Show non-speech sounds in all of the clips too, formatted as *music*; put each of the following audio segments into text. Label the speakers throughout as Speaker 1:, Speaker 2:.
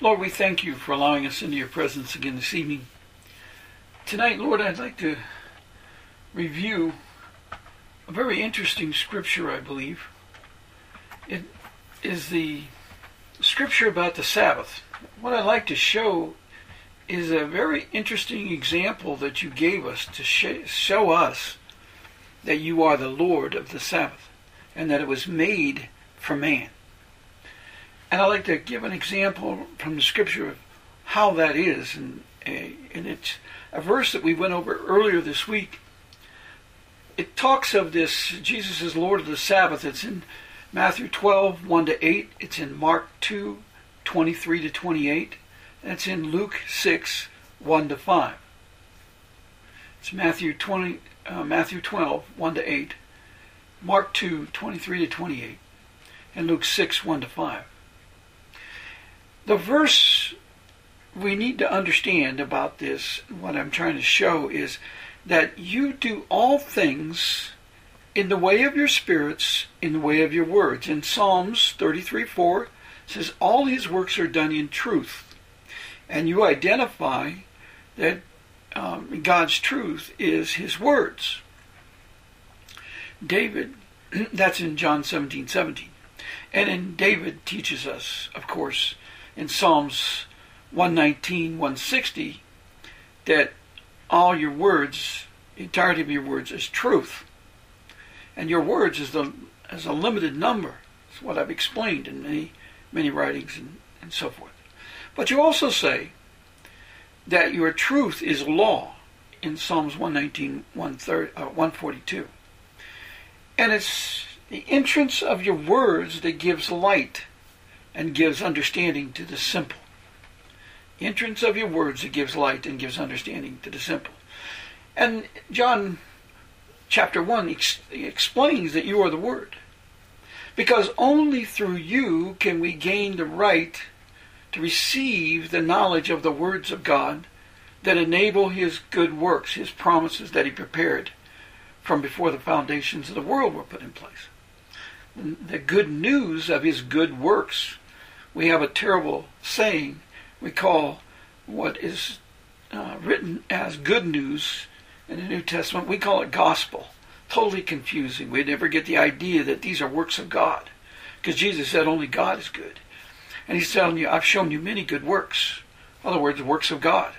Speaker 1: Lord, we thank you for allowing us into your presence again this evening. Tonight, Lord, I'd like to review a very interesting scripture, I believe. It is the scripture about the Sabbath. What I'd like to show is a very interesting example that you gave us to show us that you are the Lord of the Sabbath and that it was made for man. And I'd like to give an example from the scripture of how that is. And, and it's a verse that we went over earlier this week. It talks of this, Jesus is Lord of the Sabbath. It's in Matthew 12, 1 to 8. It's in Mark 2, 23 to 28. And it's in Luke 6, 1 to 5. It's Matthew 20, uh, Matthew 12, 1 to 8. Mark 2, 23 to 28. And Luke 6, 1 to 5. The verse we need to understand about this, what I'm trying to show is that you do all things in the way of your spirits, in the way of your words. In Psalms 33 4 says, All his works are done in truth. And you identify that um, God's truth is his words. David, *clears throat* that's in John 17 17. And then David teaches us, of course, in Psalms 119, 160, that all your words, entirety of your words, is truth. And your words is the is a limited number. It's what I've explained in many many writings and, and so forth. But you also say that your truth is law in Psalms 119, 142. Uh, and it's the entrance of your words that gives light and gives understanding to the simple. Entrance of your words that gives light and gives understanding to the simple. And John chapter 1 ex- explains that you are the Word. Because only through you can we gain the right to receive the knowledge of the words of God that enable His good works, His promises that He prepared from before the foundations of the world were put in place. The good news of His good works we have a terrible saying we call what is uh, written as good news in the New Testament, we call it gospel. Totally confusing. We never get the idea that these are works of God. Because Jesus said only God is good. And he's telling you, I've shown you many good works. In other words, works of God.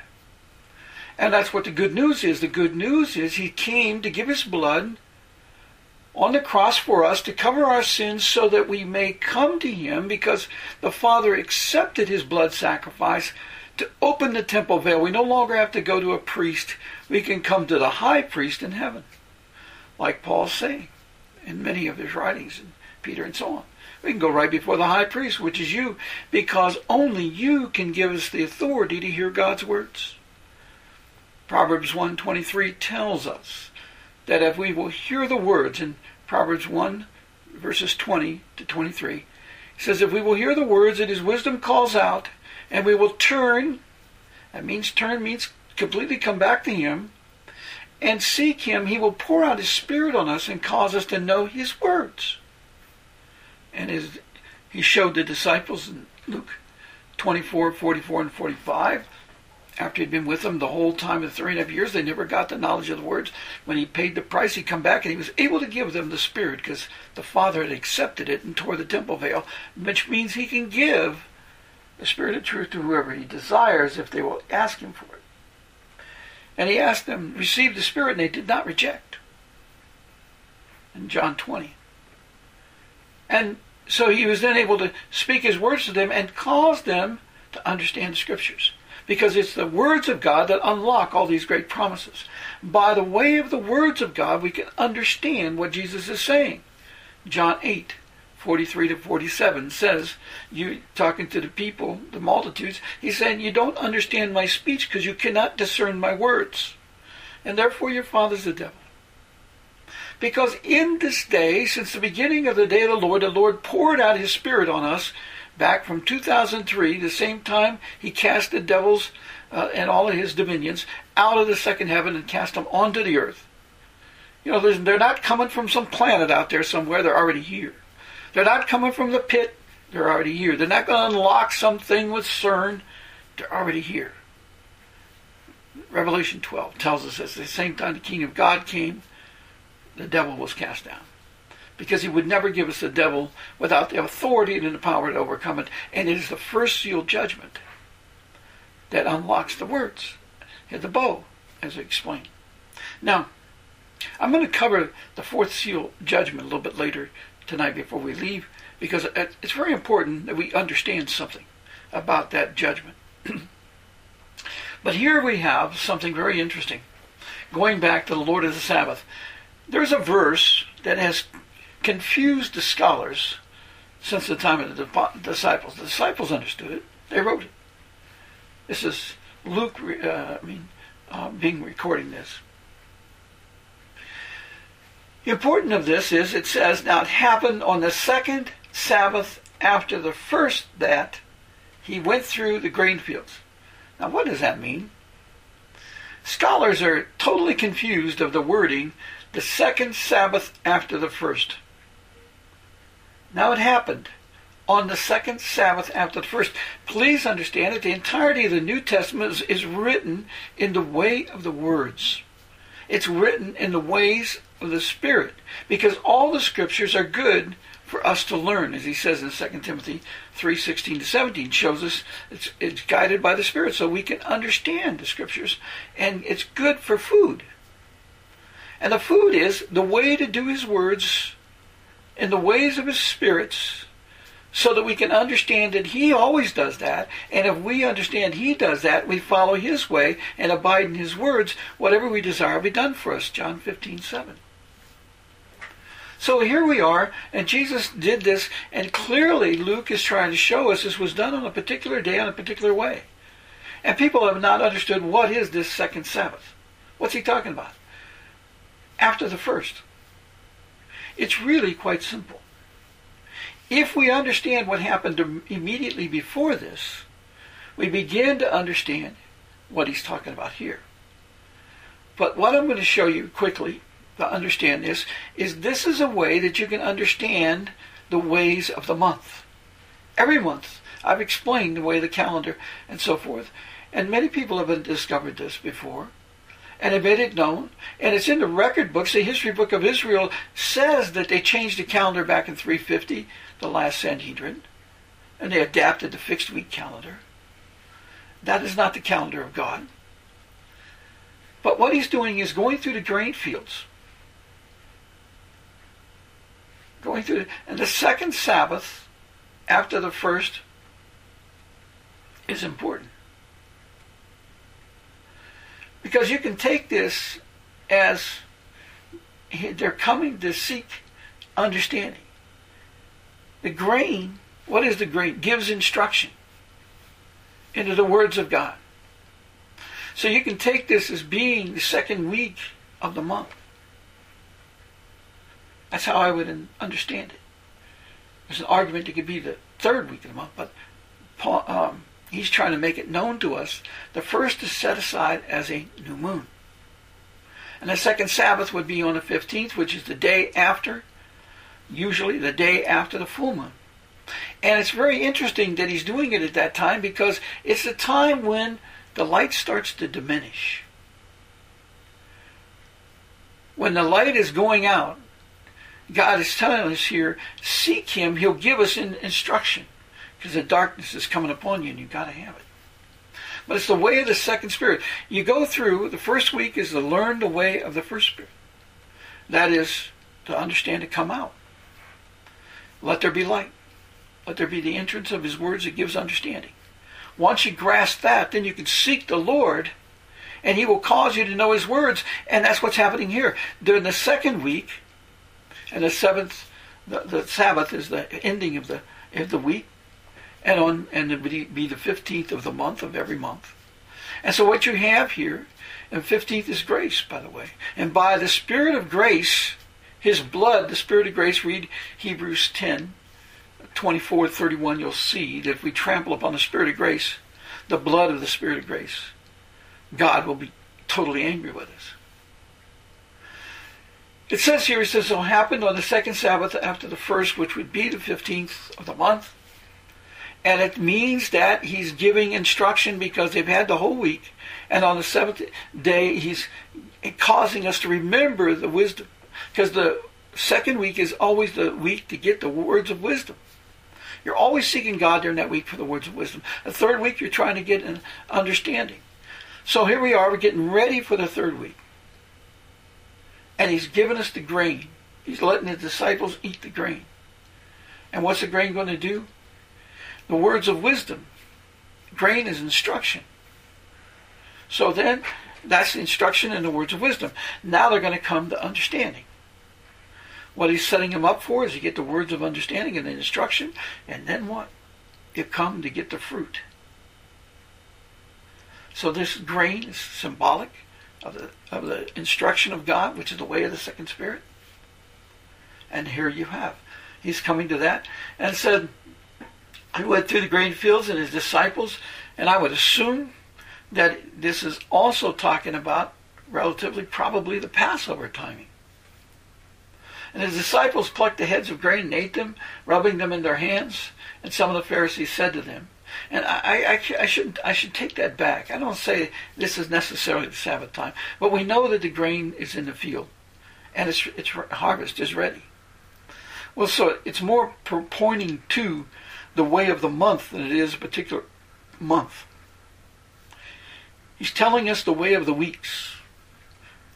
Speaker 1: And that's what the good news is. The good news is he came to give his blood on the cross for us to cover our sins so that we may come to him because the Father accepted his blood sacrifice to open the temple veil. We no longer have to go to a priest. We can come to the high priest in heaven, like Paul's saying in many of his writings, and Peter and so on. We can go right before the high priest, which is you, because only you can give us the authority to hear God's words. Proverbs 123 tells us that if we will hear the words in Proverbs 1, verses 20 to 23, it says, If we will hear the words that his wisdom calls out, and we will turn, that means turn means completely come back to him, and seek him, he will pour out his spirit on us and cause us to know his words. And as he showed the disciples in Luke 24, 44, and 45, after he'd been with them the whole time of three and a half years, they never got the knowledge of the words. When he paid the price, he come back and he was able to give them the Spirit because the Father had accepted it and tore the temple veil, which means he can give the Spirit of truth to whoever he desires if they will ask him for it. And he asked them, receive the Spirit, and they did not reject. In John 20. And so he was then able to speak his words to them and cause them to understand the Scriptures because it's the words of God that unlock all these great promises. By the way of the words of God, we can understand what Jesus is saying. John 8, 43 to 47 says, you talking to the people, the multitudes, he's saying, You don't understand my speech because you cannot discern my words. And therefore your father's the devil. Because in this day, since the beginning of the day of the Lord, the Lord poured out his Spirit on us back from 2003, the same time he cast the devils uh, and all of his dominions out of the second heaven and cast them onto the earth. You know, they're not coming from some planet out there somewhere, they're already here. They're not coming from the pit. They're already here. They're not going to unlock something with CERN. They're already here. Revelation 12 tells us at the same time the kingdom of God came, the devil was cast down. Because he would never give us the devil without the authority and the power to overcome it. And it is the first seal judgment that unlocks the words, and the bow, as I explained. Now, I'm going to cover the fourth seal judgment a little bit later tonight before we leave because it's very important that we understand something about that judgment. *clears throat* but here we have something very interesting. Going back to the Lord of the Sabbath, there's a verse that has confused the scholars since the time of the disciples. The disciples understood it, they wrote it. This is Luke, uh, I mean, uh, being recording this. The important of this is it says, Now it happened on the second Sabbath after the first that he went through the grain fields. Now, what does that mean? Scholars are totally confused of the wording, the second Sabbath after the first. Now, it happened on the second Sabbath after the first. Please understand that the entirety of the New Testament is, is written in the way of the words. It's written in the ways of the Spirit. Because all the scriptures are good for us to learn, as he says in 2 Timothy 3:16 to 17, shows us it's, it's guided by the Spirit so we can understand the scriptures, and it's good for food. And the food is the way to do his words in the ways of his spirits so that we can understand that he always does that. And if we understand he does that, we follow his way and abide in his words, whatever we desire be done for us. John 15, 7. So here we are, and Jesus did this, and clearly Luke is trying to show us this was done on a particular day, on a particular way. And people have not understood what is this second Sabbath. What's he talking about? After the first. It's really quite simple. If we understand what happened immediately before this, we begin to understand what he's talking about here. But what I'm going to show you quickly to understand this is this is a way that you can understand the ways of the month. Every month, I've explained the way the calendar and so forth. And many people have discovered this before and have made it known. And it's in the record books. The history book of Israel says that they changed the calendar back in 350, the last Sanhedrin, and they adapted the fixed week calendar. That is not the calendar of God. But what he's doing is going through the grain fields going through. And the second Sabbath after the first is important. Because you can take this as they're coming to seek understanding. The grain, what is the grain? Gives instruction into the words of God. So you can take this as being the second week of the month. That's how I would understand it. There's an argument it could be the third week of the month, but Paul, um, he's trying to make it known to us. The first is set aside as a new moon. And the second Sabbath would be on the 15th, which is the day after, usually the day after the full moon. And it's very interesting that he's doing it at that time because it's the time when the light starts to diminish. When the light is going out, God is telling us here, seek Him. He'll give us in, instruction because the darkness is coming upon you and you've got to have it. But it's the way of the second spirit. You go through, the first week is to learn the way of the first spirit. That is to understand to come out. Let there be light. Let there be the entrance of His words that gives understanding. Once you grasp that, then you can seek the Lord and He will cause you to know His words. And that's what's happening here. During the second week, and the seventh the, the Sabbath is the ending of the of the week, and on and would be the fifteenth of the month of every month. And so what you have here, and fifteenth is grace, by the way, and by the Spirit of grace, His blood, the Spirit of grace. Read Hebrews 10, 24, 31. You'll see that if we trample upon the Spirit of grace, the blood of the Spirit of grace, God will be totally angry with us. It says here, it says, it happened on the second Sabbath after the first, which would be the 15th of the month. And it means that he's giving instruction because they've had the whole week. And on the seventh day, he's causing us to remember the wisdom. Because the second week is always the week to get the words of wisdom. You're always seeking God during that week for the words of wisdom. The third week, you're trying to get an understanding. So here we are, we're getting ready for the third week. And he's given us the grain. He's letting his disciples eat the grain. And what's the grain going to do? The words of wisdom. Grain is instruction. So then, that's the instruction and the words of wisdom. Now they're going to come to understanding. What he's setting them up for is you get the words of understanding and the instruction, and then what? You come to get the fruit. So this grain is symbolic of the, of the instruction of God, which is the way of the second spirit. And here you have. He's coming to that and said, I went through the grain fields and his disciples, and I would assume that this is also talking about relatively probably the Passover timing. And his disciples plucked the heads of grain and ate them, rubbing them in their hands. And some of the Pharisees said to them, and I, I, I, should I should take that back. I don't say this is necessarily the Sabbath time, but we know that the grain is in the field, and its its harvest is ready. Well, so it's more pointing to the way of the month than it is a particular month. He's telling us the way of the weeks.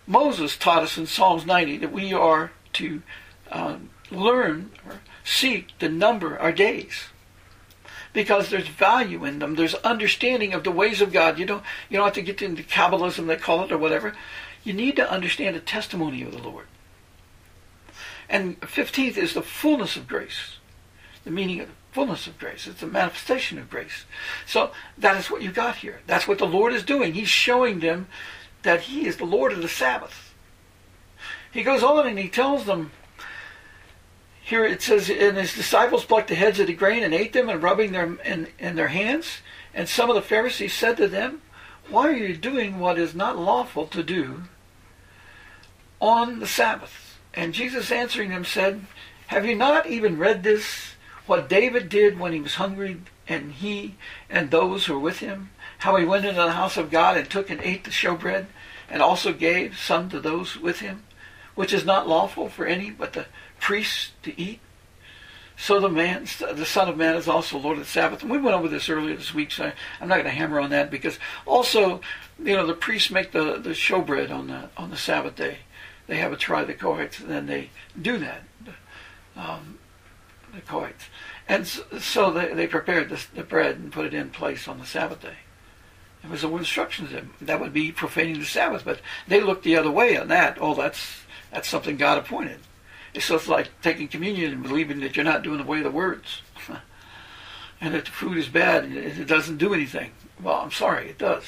Speaker 1: Moses taught us in Psalms 90 that we are to uh, learn or seek to number our days because there's value in them. There's understanding of the ways of God. You don't you don't have to get into Kabbalism, they call it, or whatever. You need to understand the testimony of the Lord. And 15th is the fullness of grace. The meaning of the fullness of grace. It's a manifestation of grace. So that is what you got here. That's what the Lord is doing. He's showing them that He is the Lord of the Sabbath. He goes on and he tells them here it says, and his disciples plucked the heads of the grain and ate them, and rubbing them in, in their hands. And some of the Pharisees said to them, Why are you doing what is not lawful to do on the Sabbath? And Jesus answering them said, Have you not even read this? What David did when he was hungry, and he and those who were with him? How he went into the house of God and took and ate the showbread, and also gave some to those with him, which is not lawful for any but the priests to eat. So the man, the Son of Man, is also Lord of the Sabbath. And we went over this earlier this week, so I'm not going to hammer on that because also, you know, the priests make the the showbread on the on the Sabbath day. They have a trithecoites, and then they do that, um, the coites. And so they, they prepared the, the bread and put it in place on the Sabbath day. It was the instructions that would be profaning the Sabbath, but they looked the other way on that. Oh, that's that's something God appointed. So It's like taking communion and believing that you're not doing away the words. *laughs* and that the food is bad and it doesn't do anything. Well, I'm sorry, it does.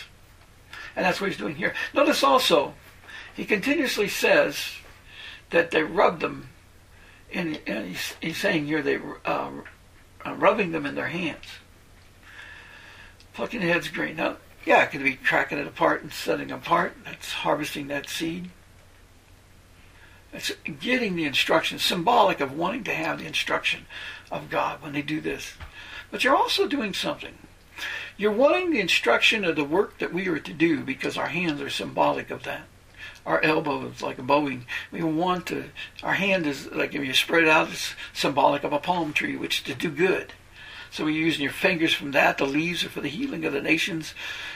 Speaker 1: And that's what he's doing here. Notice also, he continuously says that they rubbed them, and he's, he's, saying here they uh, uh, rubbing them in their hands. Plucking heads green. Now, yeah, it could be cracking it apart and setting them apart. That's harvesting that seed. It's getting the instruction, symbolic of wanting to have the instruction of God when they do this. But you're also doing something. You're wanting the instruction of the work that we are to do because our hands are symbolic of that. Our elbow is like a bowing. We want to, our hand is like if you spread out, it's symbolic of a palm tree, which is to do good. So we're using your fingers from that. The leaves are for the healing of the nations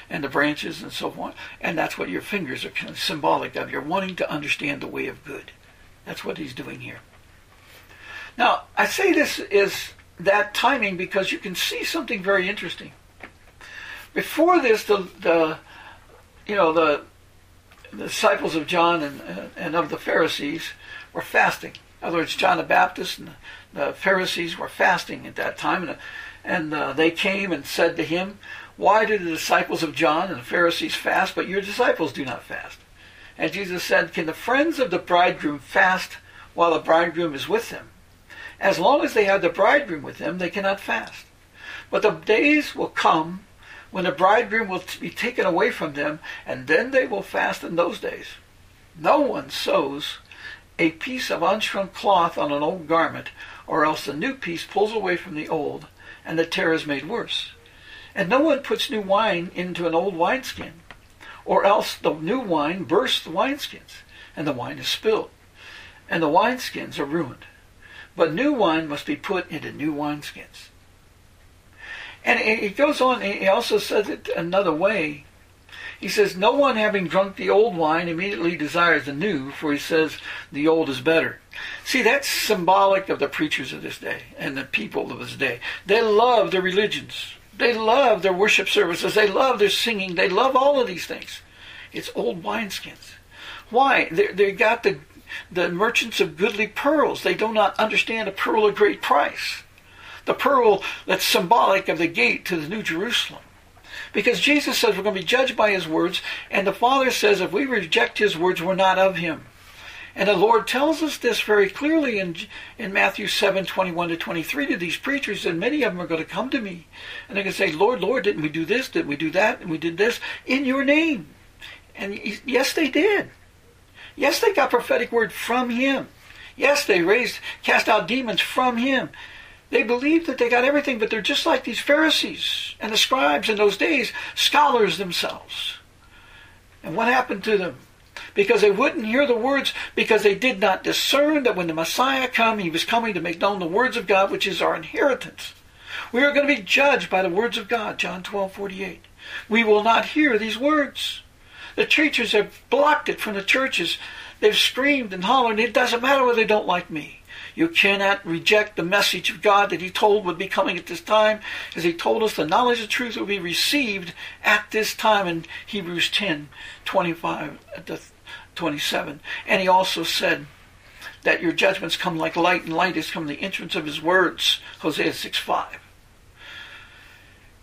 Speaker 1: and the branches and so on. And that's what your fingers are symbolic of. You're wanting to understand the way of good. That's what he's doing here. Now, I say this is that timing because you can see something very interesting. Before this, the, the you know the, the disciples of John and, and of the Pharisees were fasting. In other words, John the Baptist and the Pharisees were fasting at that time, and, and uh, they came and said to him, Why do the disciples of John and the Pharisees fast, but your disciples do not fast? And Jesus said, Can the friends of the bridegroom fast while the bridegroom is with them? As long as they have the bridegroom with them, they cannot fast. But the days will come when the bridegroom will be taken away from them, and then they will fast in those days. No one sews a piece of unshrunk cloth on an old garment, or else the new piece pulls away from the old, and the tear is made worse. And no one puts new wine into an old wineskin, or else the new wine bursts the wineskins, and the wine is spilled, and the wineskins are ruined. But new wine must be put into new wineskins. And he goes on, he also says it another way. He says, No one having drunk the old wine immediately desires the new, for he says, The old is better. See, that's symbolic of the preachers of this day and the people of this day. They love their religions. They love their worship services. They love their singing. They love all of these things. It's old wineskins. Why? They, they got the, the merchants of goodly pearls. They do not understand a pearl of great price the pearl that's symbolic of the gate to the New Jerusalem. Because Jesus says we're going to be judged by his words, and the Father says if we reject his words, we're not of him. And the Lord tells us this very clearly in, in Matthew 7, 21 to 23 to these preachers, and many of them are going to come to me. And they're going to say, Lord, Lord, didn't we do this? Didn't we do that? And we did this in your name. And yes, they did. Yes, they got prophetic word from him. Yes, they raised, cast out demons from him. They believe that they got everything, but they're just like these Pharisees and the scribes in those days, scholars themselves. And what happened to them? Because they wouldn't hear the words, because they did not discern that when the Messiah come, he was coming to make known the words of God, which is our inheritance. We are going to be judged by the words of God, John 12, 48. We will not hear these words. The teachers have blocked it from the churches. They've screamed and hollered, it doesn't matter whether they don't like me. You cannot reject the message of God that He told would be coming at this time, as He told us the knowledge of truth will be received at this time in Hebrews 10 25 uh, to 27. And He also said that your judgments come like light, and light is from the entrance of His words, Hosea 6 5.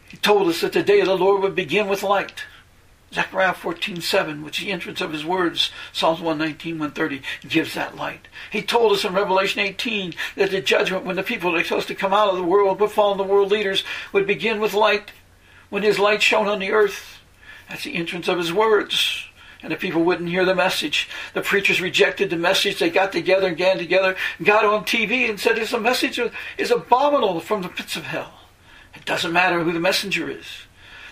Speaker 1: He told us that the day of the Lord would begin with light. Zechariah 14:7, which the entrance of his words, Psalms 119, 130, gives that light. He told us in Revelation 18 that the judgment, when the people that are supposed to come out of the world but follow the world leaders, would begin with light, when his light shone on the earth. That's the entrance of his words. And the people wouldn't hear the message. The preachers rejected the message. They got together and got together, got on TV and said, this message is abominable from the pits of hell. It doesn't matter who the messenger is.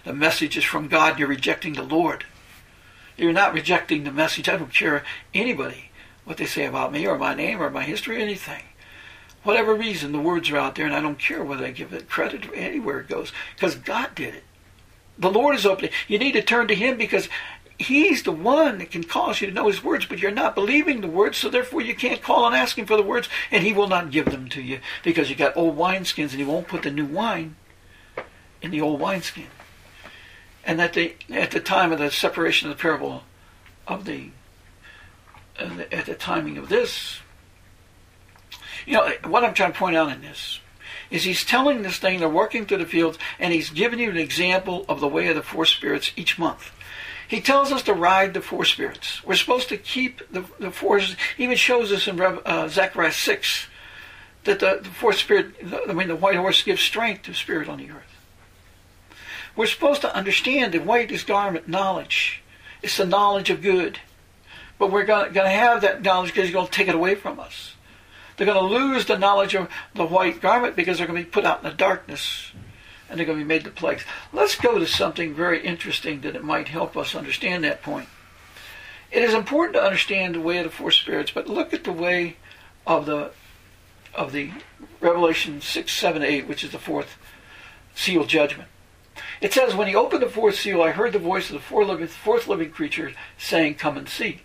Speaker 1: The message is from God. You're rejecting the Lord. You're not rejecting the message. I don't care anybody what they say about me or my name or my history or anything. Whatever reason, the words are out there, and I don't care whether I give it credit or anywhere it goes, because God did it. The Lord is opening. You need to turn to Him because He's the one that can cause you to know His words, but you're not believing the words, so therefore you can't call and ask Him for the words, and He will not give them to you because you got old wineskins, and He won't put the new wine in the old wineskin and that the at the time of the separation of the parable of the, uh, the at the timing of this, you know what I'm trying to point out in this is he's telling this thing they're working through the fields and he's giving you an example of the way of the four spirits each month. He tells us to ride the four spirits. We're supposed to keep the, the four. He even shows us in uh, Zechariah 6 that the, the spirit, I mean, the white horse gives strength to spirit on the earth. We're supposed to understand the white is garment knowledge. It's the knowledge of good. But we're going to have that knowledge because he's going to take it away from us. They're going to lose the knowledge of the white garment because they're going to be put out in the darkness and they're going to be made to plagues. Let's go to something very interesting that it might help us understand that point. It is important to understand the way of the four spirits, but look at the way of the of the Revelation 6, 7, 8, which is the fourth seal judgment. It says, When he opened the fourth seal, I heard the voice of the fourth living creature saying, Come and see.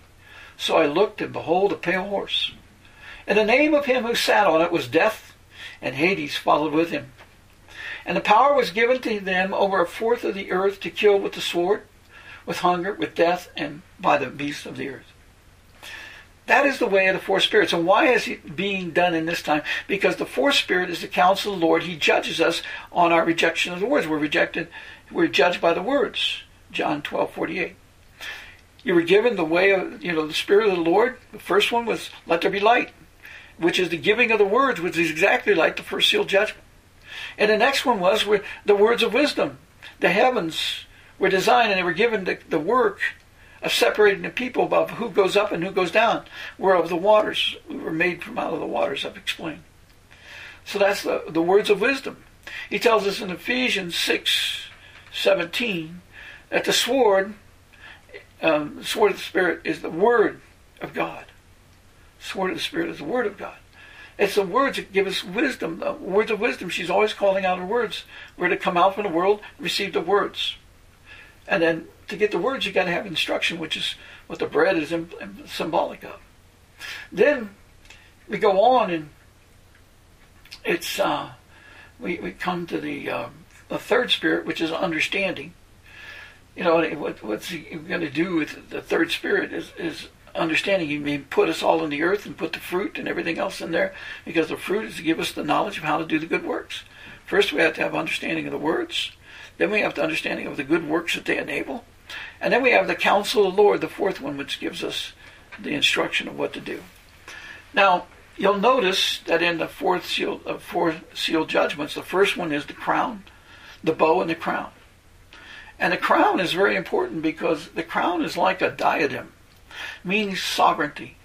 Speaker 1: So I looked, and behold, a pale horse. And the name of him who sat on it was Death, and Hades followed with him. And the power was given to them over a fourth of the earth to kill with the sword, with hunger, with death, and by the beasts of the earth. That is the way of the four spirits. And why is it being done in this time? Because the fourth spirit is the counsel of the Lord. He judges us on our rejection of the words. We're rejected, we're judged by the words. John 12, 48. You were given the way of, you know, the Spirit of the Lord. The first one was, let there be light, which is the giving of the words, which is exactly like the first seal judgment. And the next one was the words of wisdom. The heavens were designed and they were given the, the work of separating the people about who goes up and who goes down. We're of the waters. We were made from out of the waters, I've explained. So that's the, the words of wisdom. He tells us in Ephesians 6 17 that the sword, um, the sword of the Spirit, is the word of God. The sword of the Spirit is the word of God. It's the words that give us wisdom, the words of wisdom. She's always calling out her words. We're to come out from the world, receive the words. And then to get the words, you got to have instruction, which is what the bread is symbolic of. Then we go on, and it's uh, we we come to the uh, the third spirit, which is understanding. You know what, what's he going to do with the third spirit is is understanding. He may put us all in the earth and put the fruit and everything else in there, because the fruit is to give us the knowledge of how to do the good works. First, we have to have understanding of the words. Then we have the understanding of the good works that they enable. And then we have the counsel of the Lord, the fourth one, which gives us the instruction of what to do. Now, you'll notice that in the fourth seal uh, four seal judgments, the first one is the crown, the bow and the crown. And the crown is very important because the crown is like a diadem, meaning sovereignty.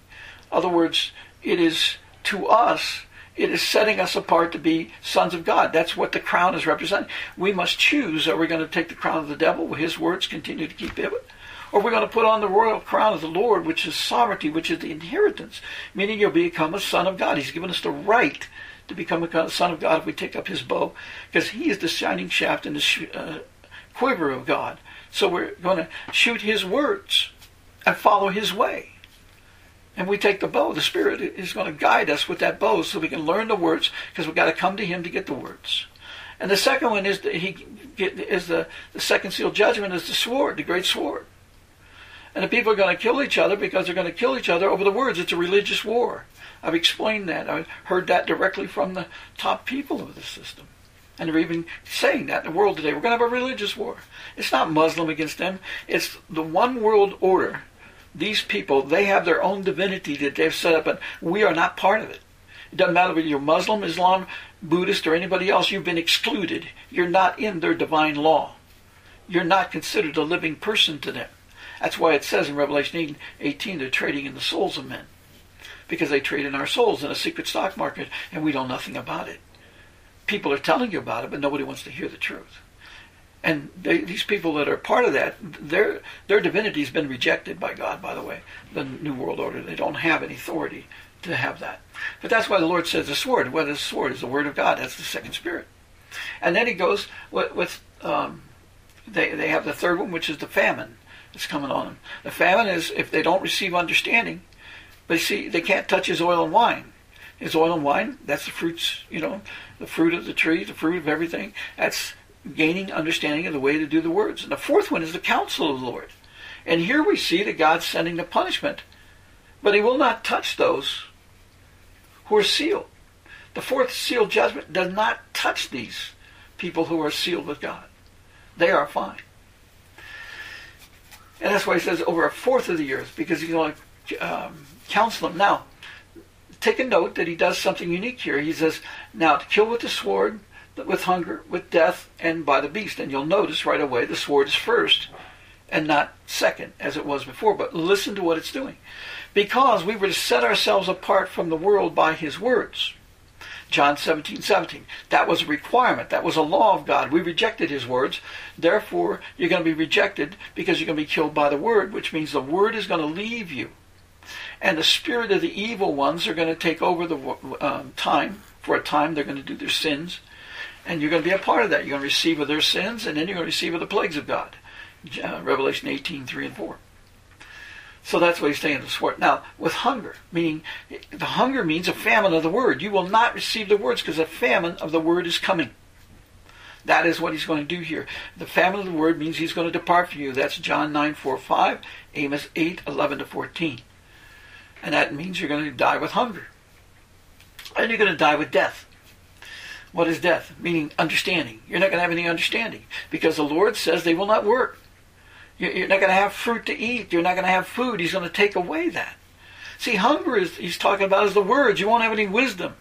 Speaker 1: In other words, it is to us it is setting us apart to be sons of God. That's what the crown is representing. We must choose are we going to take the crown of the devil, will his words continue to keep it? Or are we're going to put on the royal crown of the Lord, which is sovereignty, which is the inheritance, meaning you'll become a son of God. He's given us the right to become a son of God if we take up his bow, because he is the shining shaft in the uh, quiver of God. So we're going to shoot his words and follow his way. And we take the bow. The Spirit is going to guide us with that bow so we can learn the words because we've got to come to Him to get the words. And the second one is the, he is the, the second seal judgment is the sword, the great sword. And the people are going to kill each other because they're going to kill each other over the words. It's a religious war. I've explained that. I've heard that directly from the top people of the system. And they're even saying that in the world today. We're going to have a religious war. It's not Muslim against them. It's the one world order these people, they have their own divinity that they've set up, and we are not part of it. It doesn't matter whether you're Muslim, Islam, Buddhist, or anybody else, you've been excluded. You're not in their divine law. You're not considered a living person to them. That's why it says in Revelation 18, they're trading in the souls of men. Because they trade in our souls in a secret stock market, and we know nothing about it. People are telling you about it, but nobody wants to hear the truth. And they, these people that are part of that, their their divinity's been rejected by God. By the way, the New World Order, they don't have any authority to have that. But that's why the Lord says the sword. What is the sword? Is the word of God. That's the second spirit. And then he goes with, with um, they they have the third one, which is the famine that's coming on them. The famine is if they don't receive understanding, but see they can't touch his oil and wine. His oil and wine, that's the fruits, you know, the fruit of the tree, the fruit of everything. That's gaining understanding of the way to do the words. And the fourth one is the counsel of the Lord. And here we see that God's sending the punishment, but he will not touch those who are sealed. The fourth seal judgment does not touch these people who are sealed with God. They are fine. And that's why he says over a fourth of the earth, because he's going to um, counsel them. Now, take a note that he does something unique here. He says, now to kill with the sword, with hunger, with death, and by the beast. And you'll notice right away the sword is first and not second as it was before. But listen to what it's doing. Because we were to set ourselves apart from the world by his words. John 17, 17. That was a requirement. That was a law of God. We rejected his words. Therefore, you're going to be rejected because you're going to be killed by the word, which means the word is going to leave you. And the spirit of the evil ones are going to take over the um, time. For a time, they're going to do their sins and you're going to be a part of that. You're going to receive of their sins, and then you're going to receive of the plagues of God. Uh, Revelation 18, 3 and 4. So that's what he's saying to sword. Now, with hunger, meaning the hunger means a famine of the word. You will not receive the words because a famine of the word is coming. That is what he's going to do here. The famine of the word means he's going to depart from you. That's John 9, 4, 5, Amos 8, 11 to 14. And that means you're going to die with hunger. And you're going to die with death. What is death? Meaning understanding. You're not going to have any understanding because the Lord says they will not work. You're not going to have fruit to eat. You're not going to have food. He's going to take away that. See, hunger is, he's talking about is the words. You won't have any wisdom.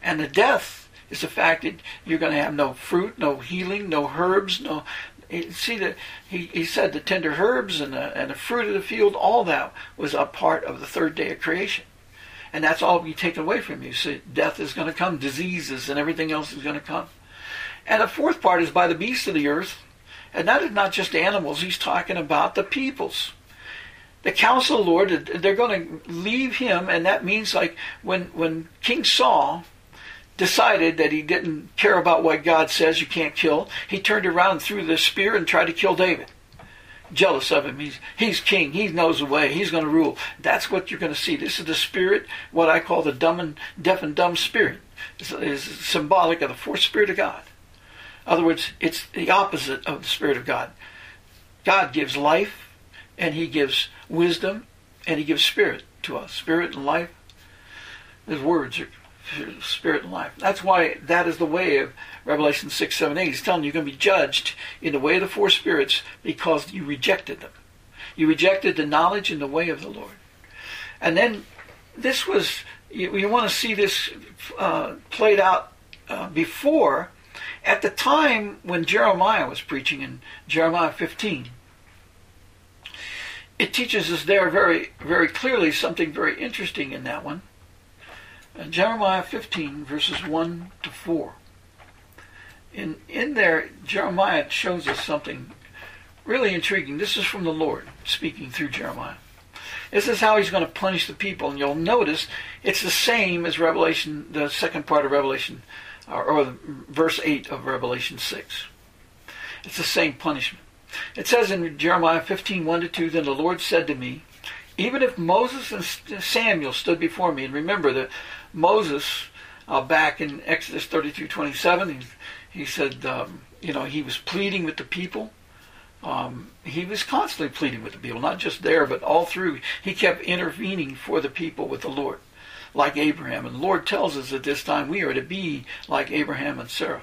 Speaker 1: And the death is the fact that you're going to have no fruit, no healing, no herbs, no. Eh, see that he, he said the tender herbs and the, and the fruit of the field, all that was a part of the third day of creation and that's all be taken away from you. So death is going to come, diseases, and everything else is going to come. And the fourth part is by the beasts of the earth, and that is not just animals. He's talking about the peoples. The council Lord, they're going to leave him, and that means like when when King Saul decided that he didn't care about what God says you can't kill, he turned around and threw the spear and tried to kill David jealous of him. He's, he's king. He knows the way. He's going to rule. That's what you're going to see. This is the spirit, what I call the dumb and deaf and dumb spirit. is symbolic of the fourth spirit of God. In other words, it's the opposite of the spirit of God. God gives life, and He gives wisdom, and He gives spirit to us. Spirit and life. His words are spirit and life. That's why that is the way of Revelation 6, 7, 8. He's telling you you're going to be judged in the way of the four spirits because you rejected them. You rejected the knowledge and the way of the Lord. And then this was, you, you want to see this uh, played out uh, before, at the time when Jeremiah was preaching in Jeremiah 15. It teaches us there very, very clearly something very interesting in that one. Uh, Jeremiah 15, verses 1 to 4 in in there Jeremiah shows us something really intriguing. This is from the Lord speaking through Jeremiah. This is how he's going to punish the people, and you'll notice it's the same as Revelation, the second part of Revelation, or, or verse eight of Revelation six. It's the same punishment. It says in Jeremiah 15, 1 to 2, Then the Lord said to me, Even if Moses and Samuel stood before me, and remember that Moses, uh, back in Exodus 33, 27, he said, um, you know, he was pleading with the people. Um, he was constantly pleading with the people, not just there, but all through. He kept intervening for the people with the Lord, like Abraham. And the Lord tells us at this time we are to be like Abraham and Sarah.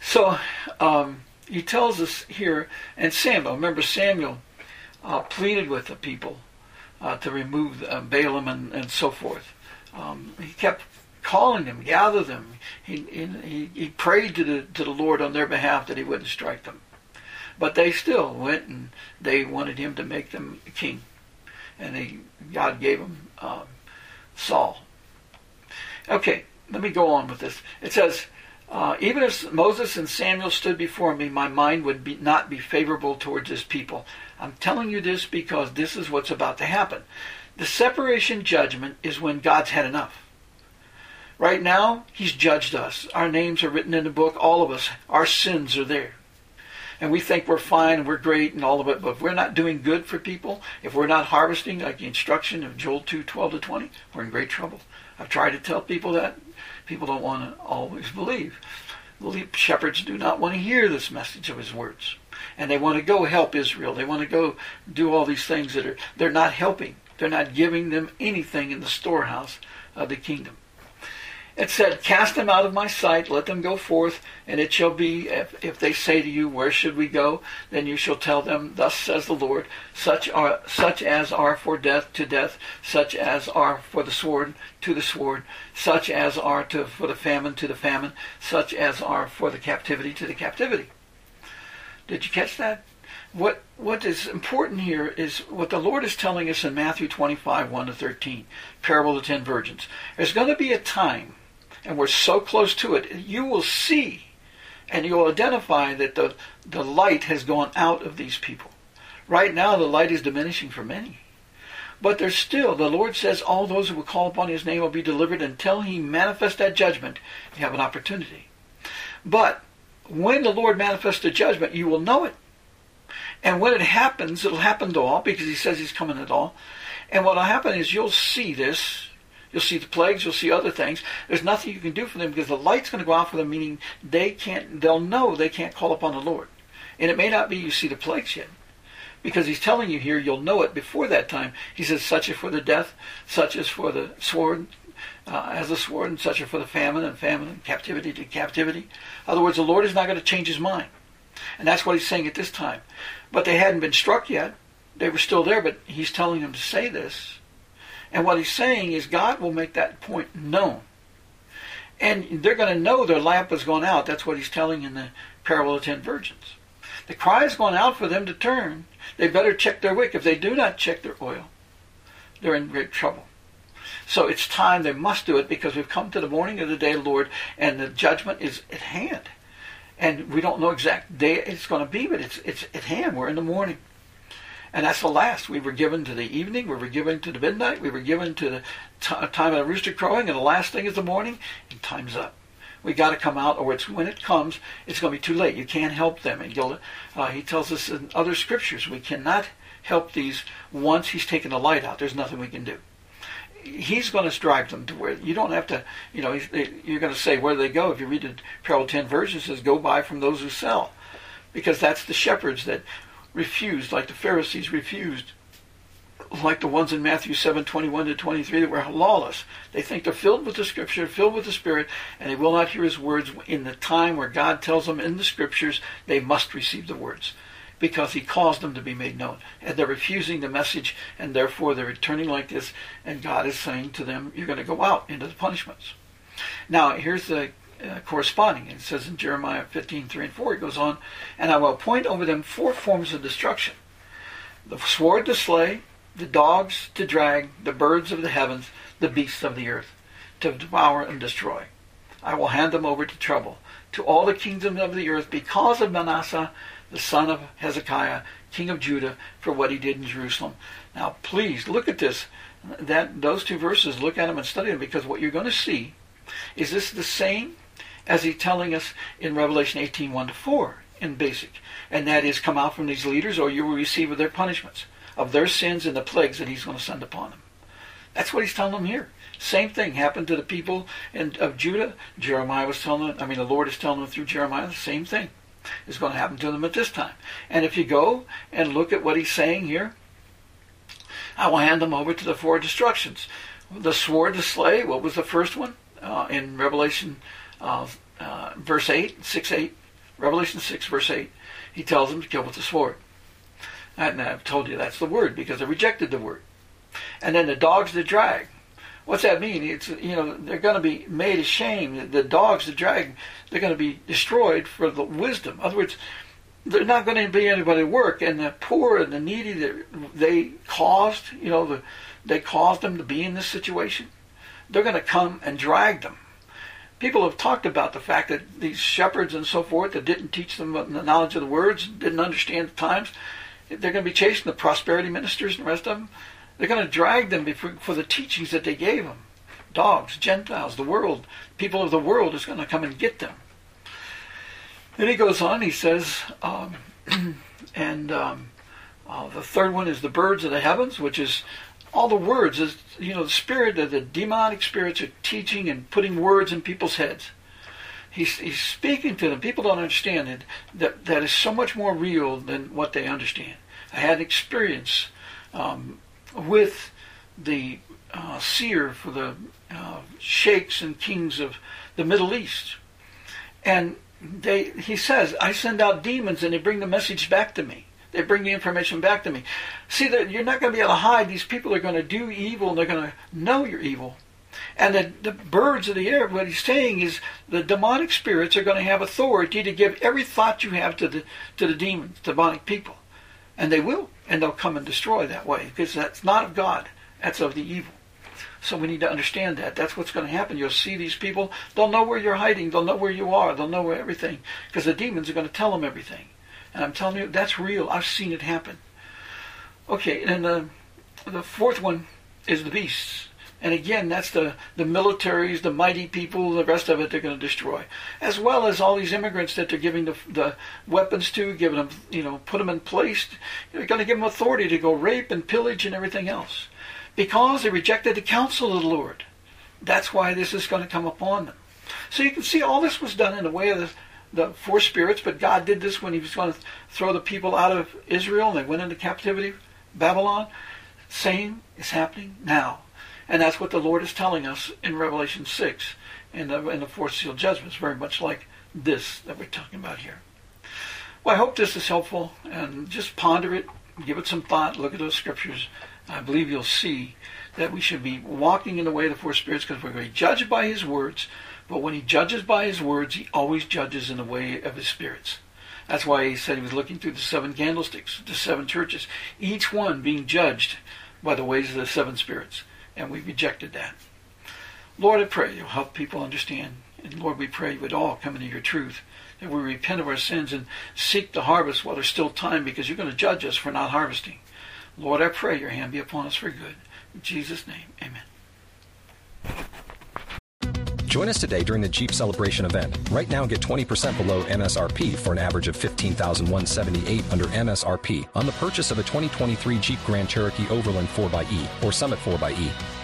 Speaker 1: So um, he tells us here, and Samuel, remember Samuel uh, pleaded with the people uh, to remove uh, Baalim and, and so forth. Um, he kept calling them, gather them. He, he, he prayed to the, to the Lord on their behalf that he wouldn't strike them. But they still went and they wanted him to make them king. And they, God gave him um, Saul. Okay, let me go on with this. It says, uh, even if Moses and Samuel stood before me, my mind would be, not be favorable towards this people. I'm telling you this because this is what's about to happen. The separation judgment is when God's had enough. Right now, He's judged us. Our names are written in the book, all of us. Our sins are there. And we think we're fine and we're great and all of it, but if we're not doing good for people, if we're not harvesting like the instruction of Joel 2 12 to 20, we're in great trouble. I've tried to tell people that. People don't want to always believe. The shepherds do not want to hear this message of his words. And they want to go help Israel. They want to go do all these things that are, they're not helping. They're not giving them anything in the storehouse of the kingdom. It said, Cast them out of my sight, let them go forth, and it shall be, if, if they say to you, Where should we go? Then you shall tell them, Thus says the Lord, such are such as are for death to death, such as are for the sword to the sword, such as are to for the famine to the famine, such as are for the captivity to the captivity. Did you catch that? What what is important here is what the Lord is telling us in Matthew 25, 1 to 13, parable of the ten virgins. There's going to be a time and we're so close to it, you will see and you'll identify that the, the light has gone out of these people. Right now, the light is diminishing for many. But there's still, the Lord says, all those who will call upon His name will be delivered until He manifests that judgment. You have an opportunity. But when the Lord manifests the judgment, you will know it. And when it happens, it'll happen to all because He says He's coming at all. And what will happen is you'll see this You'll see the plagues. You'll see other things. There's nothing you can do for them because the light's going to go out for them, meaning they can't. They'll know they can't call upon the Lord. And it may not be you see the plagues yet, because he's telling you here you'll know it before that time. He says, such is for the death, such is for the sword, uh, as a sword, and such is for the famine, and famine, and captivity to captivity. In other words, the Lord is not going to change his mind. And that's what he's saying at this time. But they hadn't been struck yet. They were still there, but he's telling them to say this. And what he's saying is God will make that point known. And they're going to know their lamp has gone out. That's what he's telling in the parable of ten virgins. The cry has gone out for them to turn. They better check their wick. If they do not check their oil, they're in great trouble. So it's time they must do it because we've come to the morning of the day, Lord, and the judgment is at hand. And we don't know exact day it's going to be, but it's it's at hand. We're in the morning. And that's the last. We were given to the evening, we were given to the midnight, we were given to the t- time of the rooster crowing, and the last thing is the morning, and time's up. We got to come out, or it's when it comes, it's going to be too late. You can't help them. And uh, he tells us in other scriptures we cannot help these once he's taken the light out. There's nothing we can do he's going to drive them to where you don't have to, you know, you're going to say, where do they go? If you read the parable 10 verses, it says, go buy from those who sell. Because that's the shepherds that refused, like the Pharisees refused, like the ones in Matthew 7, 21 to 23 that were lawless. They think they're filled with the Scripture, filled with the Spirit, and they will not hear His words in the time where God tells them in the Scriptures they must receive the words because he caused them to be made known. And they're refusing the message, and therefore they're returning like this, and God is saying to them, You're going to go out into the punishments. Now, here's the uh, corresponding. It says in Jeremiah 15, 3 and 4, it goes on, And I will appoint over them four forms of destruction the sword to slay, the dogs to drag, the birds of the heavens, the beasts of the earth, to devour and destroy. I will hand them over to trouble, to all the kingdoms of the earth, because of Manasseh the son of Hezekiah, king of Judah, for what he did in Jerusalem. Now, please look at this. That those two verses, look at them and study them, because what you're going to see is this the same as he's telling us in Revelation 18, 1 to 4, in basic, and that is, come out from these leaders, or you will receive their punishments of their sins and the plagues that he's going to send upon them. That's what he's telling them here. Same thing happened to the people in, of Judah. Jeremiah was telling them, I mean, the Lord is telling them through Jeremiah the same thing is going to happen to them at this time. And if you go and look at what he's saying here, I will hand them over to the four destructions. The sword to slay, what was the first one? Uh, in Revelation uh, uh, verse 8, 6, 8, Revelation 6, verse 8, he tells them to kill with the sword. And I've told you that's the word because they rejected the word. And then the dogs to drag. What's that mean? It's you know they're going to be made ashamed. The dogs, the drag, they're going to be destroyed for the wisdom. In other words, they're not going to be anybody to work, and the poor and the needy that they caused, you know, the, they caused them to be in this situation. They're going to come and drag them. People have talked about the fact that these shepherds and so forth that didn't teach them the knowledge of the words, didn't understand the times, they're going to be chasing the prosperity ministers and the rest of them. They're going to drag them for the teachings that they gave them. Dogs, Gentiles, the world, people of the world is going to come and get them. Then he goes on, he says, um, *clears throat* and um, uh, the third one is the birds of the heavens, which is all the words, is, you know, the spirit of the demonic spirits are teaching and putting words in people's heads. He's, he's speaking to them. People don't understand it. That, that is so much more real than what they understand. I had experience um, with the uh, seer for the uh, sheikhs and kings of the Middle East. And they, he says, I send out demons and they bring the message back to me. They bring the information back to me. See, that you're not going to be able to hide. These people are going to do evil and they're going to know you're evil. And the, the birds of the air, what he's saying is the demonic spirits are going to have authority to give every thought you have to the, to the demons, demonic people. And they will and they'll come and destroy that way because that's not of God, that's of the evil. So we need to understand that. That's what's going to happen. You'll see these people, they'll know where you're hiding, they'll know where you are, they'll know everything because the demons are going to tell them everything. And I'm telling you, that's real. I've seen it happen. Okay, and the, the fourth one is the beasts. And again, that's the, the militaries, the mighty people, the rest of it they're going to destroy. As well as all these immigrants that they're giving the, the weapons to, giving them, you know, put them in place. They're going to give them authority to go rape and pillage and everything else. Because they rejected the counsel of the Lord. That's why this is going to come upon them. So you can see all this was done in the way of the, the four spirits, but God did this when he was going to throw the people out of Israel and they went into captivity, Babylon. Same is happening now. And that's what the Lord is telling us in Revelation 6 in the, in the fourth seal judgments, very much like this that we're talking about here. Well, I hope this is helpful and just ponder it, give it some thought, look at those scriptures. I believe you'll see that we should be walking in the way of the four spirits because we're going to be judged by his words. But when he judges by his words, he always judges in the way of his spirits. That's why he said he was looking through the seven candlesticks, the seven churches, each one being judged by the ways of the seven spirits. And we rejected that. Lord, I pray you'll help people understand. And Lord, we pray you would all come into your truth, that we repent of our sins and seek the harvest while there's still time because you're going to judge us for not harvesting. Lord, I pray your hand be upon us for good. In Jesus' name, amen.
Speaker 2: Join us today during the Jeep Celebration event. Right now, get 20% below MSRP for an average of 15178 under MSRP on the purchase of a 2023 Jeep Grand Cherokee Overland 4xE or Summit 4xE.